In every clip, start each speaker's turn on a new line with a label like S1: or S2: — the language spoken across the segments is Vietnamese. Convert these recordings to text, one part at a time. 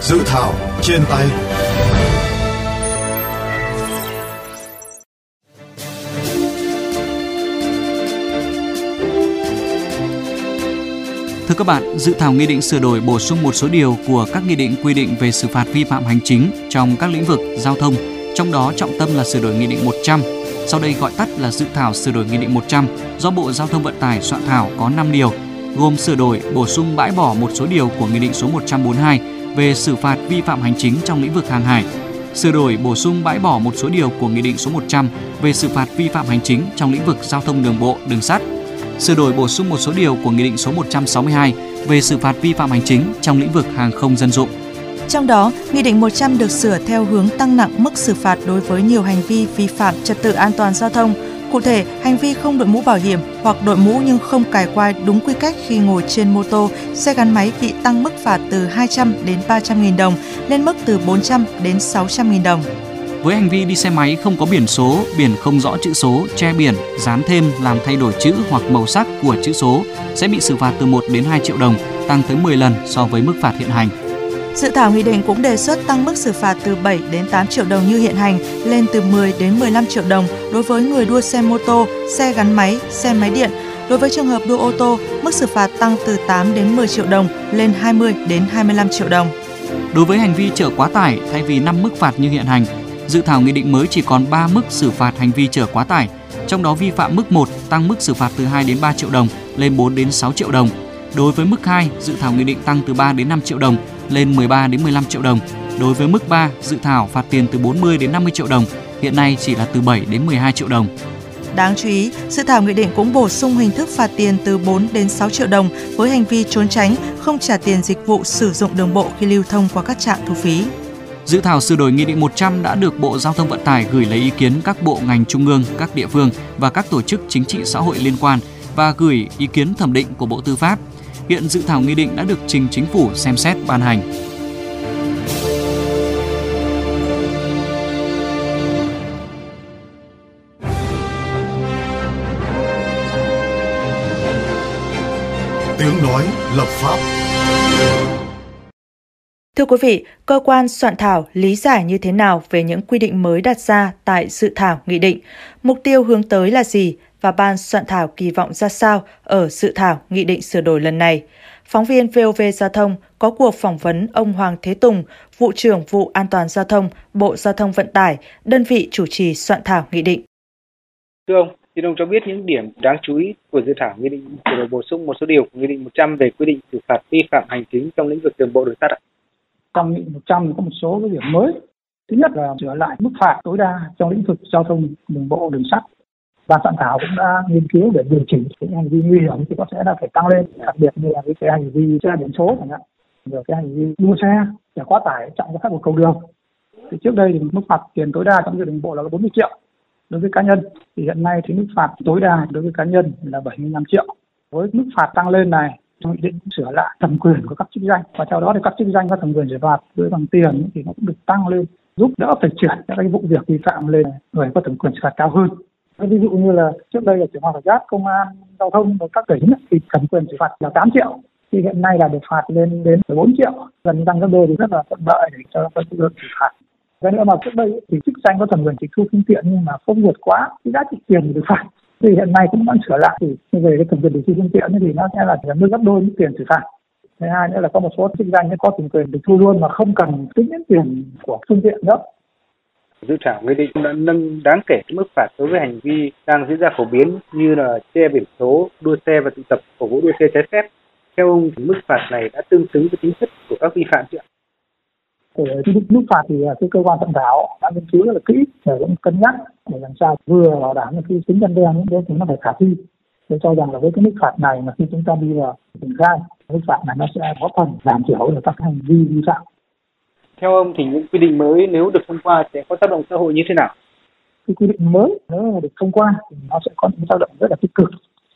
S1: Dự thảo trên tay
S2: Thưa các bạn, dự thảo nghị định sửa đổi bổ sung một số điều của các nghị định quy định về xử phạt vi phạm hành chính trong các lĩnh vực giao thông, trong đó trọng tâm là sửa đổi nghị định 100. Sau đây gọi tắt là dự thảo sửa đổi nghị định 100 do Bộ Giao thông Vận tải soạn thảo có 5 điều, gồm sửa đổi, bổ sung bãi bỏ một số điều của nghị định số 142 về xử phạt vi phạm hành chính trong lĩnh vực hàng hải, sửa đổi bổ sung bãi bỏ một số điều của nghị định số 100 về xử phạt vi phạm hành chính trong lĩnh vực giao thông đường bộ, đường sắt, sửa đổi bổ sung một số điều của Nghị định số 162 về xử phạt vi phạm hành chính trong lĩnh vực hàng không dân dụng.
S3: Trong đó, Nghị định 100 được sửa theo hướng tăng nặng mức xử phạt đối với nhiều hành vi vi phạm trật tự an toàn giao thông. Cụ thể, hành vi không đội mũ bảo hiểm hoặc đội mũ nhưng không cài quai đúng quy cách khi ngồi trên mô tô, xe gắn máy bị tăng mức phạt từ 200 đến 300 nghìn đồng lên mức từ 400 đến 600 nghìn đồng.
S2: Với hành vi đi xe máy không có biển số, biển không rõ chữ số, che biển, dán thêm làm thay đổi chữ hoặc màu sắc của chữ số sẽ bị xử phạt từ 1 đến 2 triệu đồng, tăng tới 10 lần so với mức phạt hiện hành.
S3: Dự thảo nghị định cũng đề xuất tăng mức xử phạt từ 7 đến 8 triệu đồng như hiện hành lên từ 10 đến 15 triệu đồng đối với người đua xe mô tô, xe gắn máy, xe máy điện. Đối với trường hợp đua ô tô, mức xử phạt tăng từ 8 đến 10 triệu đồng lên 20 đến 25 triệu đồng.
S2: Đối với hành vi chở quá tải, thay vì 5 mức phạt như hiện hành, dự thảo nghị định mới chỉ còn 3 mức xử phạt hành vi chở quá tải, trong đó vi phạm mức 1 tăng mức xử phạt từ 2 đến 3 triệu đồng lên 4 đến 6 triệu đồng. Đối với mức 2, dự thảo nghị định tăng từ 3 đến 5 triệu đồng lên 13 đến 15 triệu đồng. Đối với mức 3, dự thảo phạt tiền từ 40 đến 50 triệu đồng, hiện nay chỉ là từ 7 đến 12 triệu đồng.
S3: Đáng chú ý, dự thảo nghị định cũng bổ sung hình thức phạt tiền từ 4 đến 6 triệu đồng với hành vi trốn tránh, không trả tiền dịch vụ sử dụng đường bộ khi lưu thông qua các trạm thu phí.
S2: Dự thảo sửa đổi Nghị định 100 đã được Bộ Giao thông Vận tải gửi lấy ý kiến các bộ ngành trung ương, các địa phương và các tổ chức chính trị xã hội liên quan và gửi ý kiến thẩm định của Bộ Tư pháp. Hiện dự thảo nghị định đã được trình chính phủ xem xét ban hành.
S1: Tiếng nói lập pháp
S3: Thưa quý vị, cơ quan soạn thảo lý giải như thế nào về những quy định mới đặt ra tại dự thảo nghị định? Mục tiêu hướng tới là gì và ban soạn thảo kỳ vọng ra sao ở dự thảo nghị định sửa đổi lần này? Phóng viên VOV Giao thông có cuộc phỏng vấn ông Hoàng Thế Tùng, vụ trưởng vụ an toàn giao thông, Bộ Giao thông Vận tải, đơn vị chủ trì soạn thảo nghị định.
S4: Thưa ông, xin ông cho biết những điểm đáng chú ý của dự thảo nghị định sửa đổi bổ sung một số điều của nghị định 100 về quy định xử phạt vi phạm hành chính trong lĩnh vực đường bộ đường sắt ạ
S5: trong nghị 100 có một số cái điểm mới. Thứ nhất là sửa lại mức phạt tối đa trong lĩnh vực giao thông đường bộ đường sắt. Ban soạn thảo cũng đã nghiên cứu để điều chỉnh những hành vi nguy hiểm thì có sẽ là phải tăng lên, đặc biệt như là cái hành vi xe biển số chẳng hạn, rồi cái hành vi đua xe, chở quá tải trọng cho khách một cầu đường. Thì trước đây thì mức phạt tiền tối đa trong dự định bộ là 40 triệu đối với cá nhân thì hiện nay thì mức phạt tối đa đối với cá nhân là 75 triệu. Với mức phạt tăng lên này trong nghị định sửa lại thẩm quyền của các chức danh và theo đó thì các chức danh và thẩm quyền xử phạt với bằng tiền thì nó cũng được tăng lên giúp đỡ phải chuyển các cái vụ việc vi phạm lên người có thẩm quyền xử phạt cao hơn Ờ, ví dụ như là trước đây là trưởng phòng cảnh sát công an, giao thông và các tỉnh thì thẩm quyền xử phạt là 8 triệu. Thì hiện nay là được phạt lên đến 14 triệu. Gần tăng gấp đôi thì rất là thuận lợi để cho các lực lượng xử phạt. Cái nữa mà trước đây thì chức danh có thẩm quyền tịch thu phương tiện nhưng mà không vượt quá cái giá trị tiền được phạt. Thì hiện nay cũng vẫn sửa lại thì về cái thẩm quyền tịch thu phương tiện thì nó sẽ là mức gấp đôi những tiền xử phạt. Thứ hai nữa là có một số chức danh có thẩm quyền tịch thu luôn mà không cần tính đến tiền của phương tiện nữa
S4: dự thảo nghị định đã nâng đáng kể mức phạt đối với hành vi đang diễn ra phổ biến như là che biển số, đua xe và tụ tập cổ vũ đua xe trái phép. Theo ông, mức phạt này đã tương xứng với tính chất của các vi phạm chưa?
S5: để quy định mức phạt thì ờ, cái cơ quan soạn thảo đã nghiên cứu rất là kỹ để cũng cân nhắc để làm sao vừa bảo đảm cái tính dân đe những thì nó phải khả thi tôi cho rằng là với cái mức phạt này mà khi chúng ta đi vào triển khai mức phạt này nó sẽ có phần giảm thiểu được các hành vi vi phạm
S4: theo ông thì những quy định mới nếu được thông qua sẽ có tác động xã hội như thế nào?
S5: Cái quy định mới nếu mà được thông qua thì nó sẽ có những tác động rất là tích cực.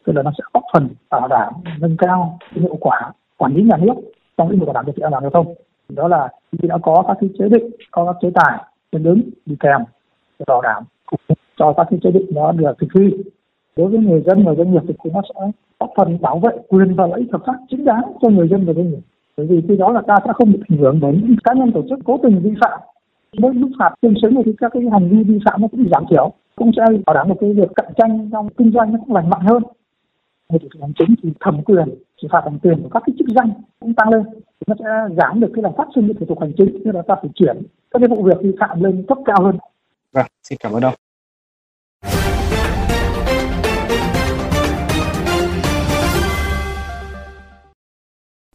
S5: Tức là nó sẽ góp phần bảo đảm, nâng cao cái hiệu quả quản lý nhà nước trong lĩnh vực bảo đảm trật tự an toàn giao thông. Đó là khi đã có các cái chế định, có các chế tài tương ứng đi kèm để bảo đảm cho các cái chế định đó được thực thi. Đối với người dân và doanh nghiệp thì nó sẽ góp phần bảo vệ quyền và lợi ích hợp pháp chính đáng cho người dân và doanh nghiệp bởi vì khi đó là ta sẽ không bị ảnh hưởng bởi những cá nhân tổ chức cố tình vi phạm với mức phạt tương xứng thì các cái hành vi vi phạm nó cũng giảm thiểu cũng sẽ bảo đảm một cái việc cạnh tranh trong kinh doanh nó cũng lành mạnh hơn về thủ tục hành chính thì thẩm quyền xử phạt bằng tiền của các cái chức danh cũng tăng lên thì nó sẽ giảm được cái là phát sinh những thủ tục hành chính như là ta phải chuyển các cái vụ việc vi phạm lên cấp cao hơn.
S6: Vâng, xin cảm ơn ông.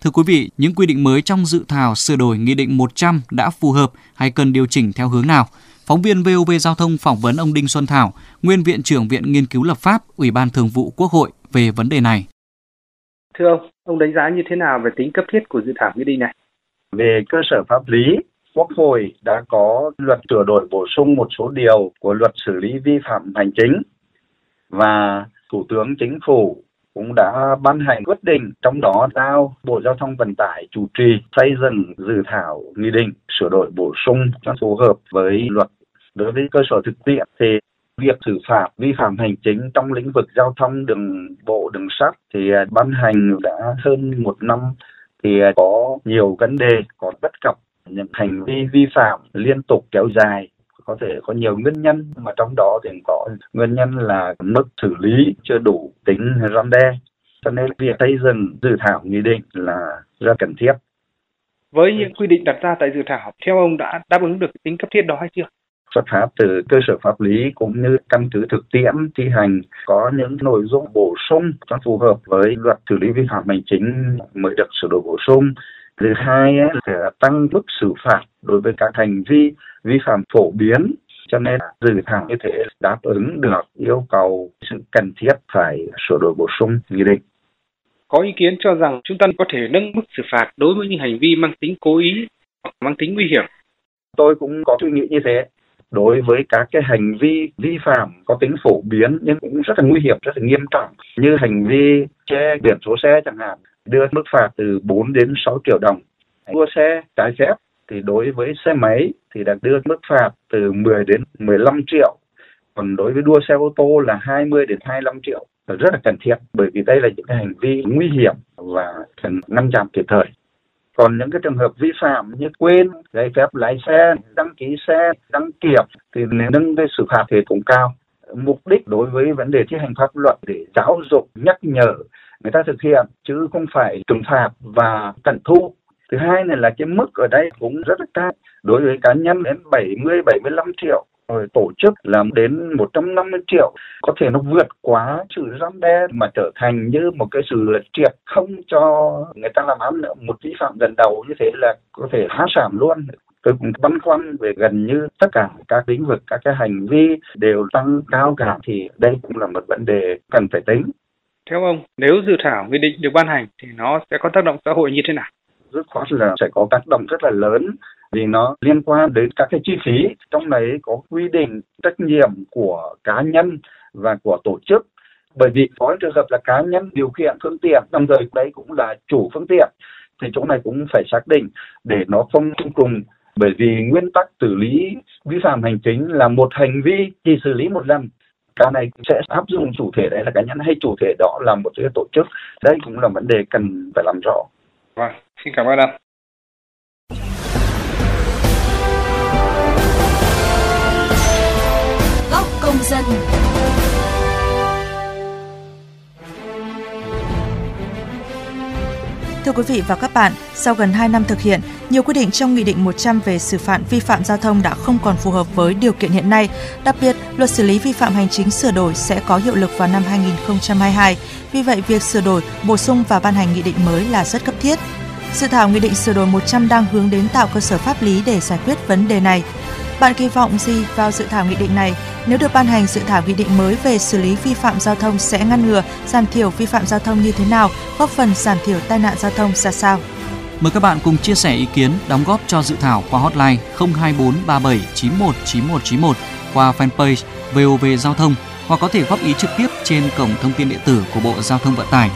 S2: Thưa quý vị, những quy định mới trong dự thảo sửa đổi Nghị định 100 đã phù hợp hay cần điều chỉnh theo hướng nào? Phóng viên VOV Giao thông phỏng vấn ông Đinh Xuân Thảo, Nguyên Viện trưởng Viện Nghiên cứu Lập pháp, Ủy ban Thường vụ Quốc hội về vấn đề này.
S4: Thưa ông, ông đánh giá như thế nào về tính cấp thiết của dự thảo nghị định này?
S7: Về cơ sở pháp lý, Quốc hội đã có luật sửa đổi bổ sung một số điều của luật xử lý vi phạm hành chính và Thủ tướng Chính phủ cũng đã ban hành quyết định trong đó giao Bộ Giao thông Vận tải chủ trì xây dựng dự thảo nghị định sửa đổi bổ sung cho phù hợp với luật. Đối với cơ sở thực tiễn thì việc xử phạt vi phạm hành chính trong lĩnh vực giao thông đường bộ, đường sắt thì à, ban hành đã hơn một năm thì à, có nhiều vấn đề, có bất cập những hành vi vi phạm liên tục kéo dài có thể có nhiều nguyên nhân mà trong đó thì có nguyên nhân là mức xử lý chưa đủ tính răn đe. Cho nên việc xây dựng dự thảo nghị định là rất cần thiết.
S4: Với những quy định đặt ra tại dự thảo theo ông đã đáp ứng được tính cấp thiết đó hay chưa?
S7: Xuất phát từ cơ sở pháp lý cũng như căn cứ thực tiễn thi hành có những nội dung bổ sung cho phù hợp với luật xử lý vi phạm hành chính mới được sửa đổi bổ sung thứ hai là tăng mức xử phạt đối với các hành vi vi phạm phổ biến cho nên dự thảo như thế đáp ứng được yêu cầu sự cần thiết phải sửa đổi bổ sung nghị định
S4: có ý kiến cho rằng chúng ta có thể nâng mức xử phạt đối với những hành vi mang tính cố ý hoặc mang tính nguy hiểm.
S7: Tôi cũng có suy nghĩ như thế. Đối với các cái hành vi vi phạm có tính phổ biến nhưng cũng rất là nguy hiểm, rất là nghiêm trọng như hành vi che biển số xe chẳng hạn, đưa mức phạt từ 4 đến 6 triệu đồng. Đua xe trái phép thì đối với xe máy thì đã đưa mức phạt từ 10 đến 15 triệu. Còn đối với đua xe ô tô là 20 đến 25 triệu là rất là cần thiết bởi vì đây là những cái hành vi nguy hiểm và cần ngăn chặn kịp thời. Còn những cái trường hợp vi phạm như quên giấy phép lái xe, đăng ký xe, đăng kiểm thì nâng cái xử phạt thì cũng cao. Mục đích đối với vấn đề thi hành pháp luật để giáo dục, nhắc nhở người ta thực hiện, chứ không phải trừng phạt và tận thu. Thứ hai này là cái mức ở đây cũng rất là cao. Đối với cá nhân đến 70 75 triệu, rồi tổ chức là đến 150 triệu, có thể nó vượt quá sự răn đe mà trở thành như một cái sự triệt, không cho người ta làm ăn nữa. Một vi phạm lần đầu như thế là có thể phá sản luôn. Tôi cũng băn khoăn về gần như tất cả các lĩnh vực, các cái hành vi đều tăng cao cả, thì đây cũng là một vấn đề cần phải tính
S4: theo ông, nếu dự thảo nghị định được ban hành thì nó sẽ có tác động xã hội như thế nào?
S7: Rất khó là sẽ có tác động rất là lớn vì nó liên quan đến các cái chi phí. Trong đấy có quy định trách nhiệm của cá nhân và của tổ chức. Bởi vì có trường hợp là cá nhân điều khiển phương tiện, đồng thời đấy cũng là chủ phương tiện, thì chỗ này cũng phải xác định để nó không chung cùng bởi vì nguyên tắc xử lý vi phạm hành chính là một hành vi chỉ xử lý một lần cái này sẽ áp dụng chủ thể đấy là cá nhân hay chủ thể đó là một cái tổ chức đây cũng là vấn đề cần phải làm rõ
S4: Vâng, xin cảm ơn ông.
S3: Thưa quý vị và các bạn, sau gần 2 năm thực hiện, nhiều quy định trong Nghị định 100 về xử phạt vi phạm giao thông đã không còn phù hợp với điều kiện hiện nay. Đặc biệt, luật xử lý vi phạm hành chính sửa đổi sẽ có hiệu lực vào năm 2022. Vì vậy, việc sửa đổi, bổ sung và ban hành nghị định mới là rất cấp thiết. Dự thảo Nghị định sửa đổi 100 đang hướng đến tạo cơ sở pháp lý để giải quyết vấn đề này. Bạn kỳ vọng gì vào dự thảo nghị định này? Nếu được ban hành dự thảo nghị định mới về xử lý vi phạm giao thông sẽ ngăn ngừa, giảm thiểu vi phạm giao thông như thế nào, góp phần giảm thiểu tai nạn giao thông ra sao?
S2: Mời các bạn cùng chia sẻ ý kiến, đóng góp cho dự thảo qua hotline 024 37 91 9191 qua fanpage VOV Giao thông hoặc có thể góp ý trực tiếp trên cổng thông tin điện tử của Bộ Giao thông Vận tải.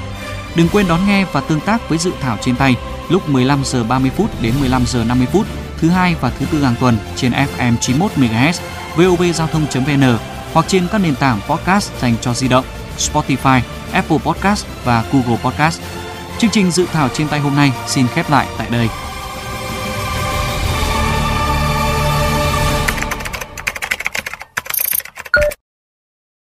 S2: Đừng quên đón nghe và tương tác với dự thảo trên tay lúc 15 giờ 30 phút đến 15 giờ 50 phút thứ hai và thứ tư hàng tuần trên FM 91 MHz, vovgiao thông.vn hoặc trên các nền tảng podcast dành cho di động. Spotify, Apple Podcast và Google Podcast. Chương trình dự thảo trên tay hôm nay xin khép lại tại đây.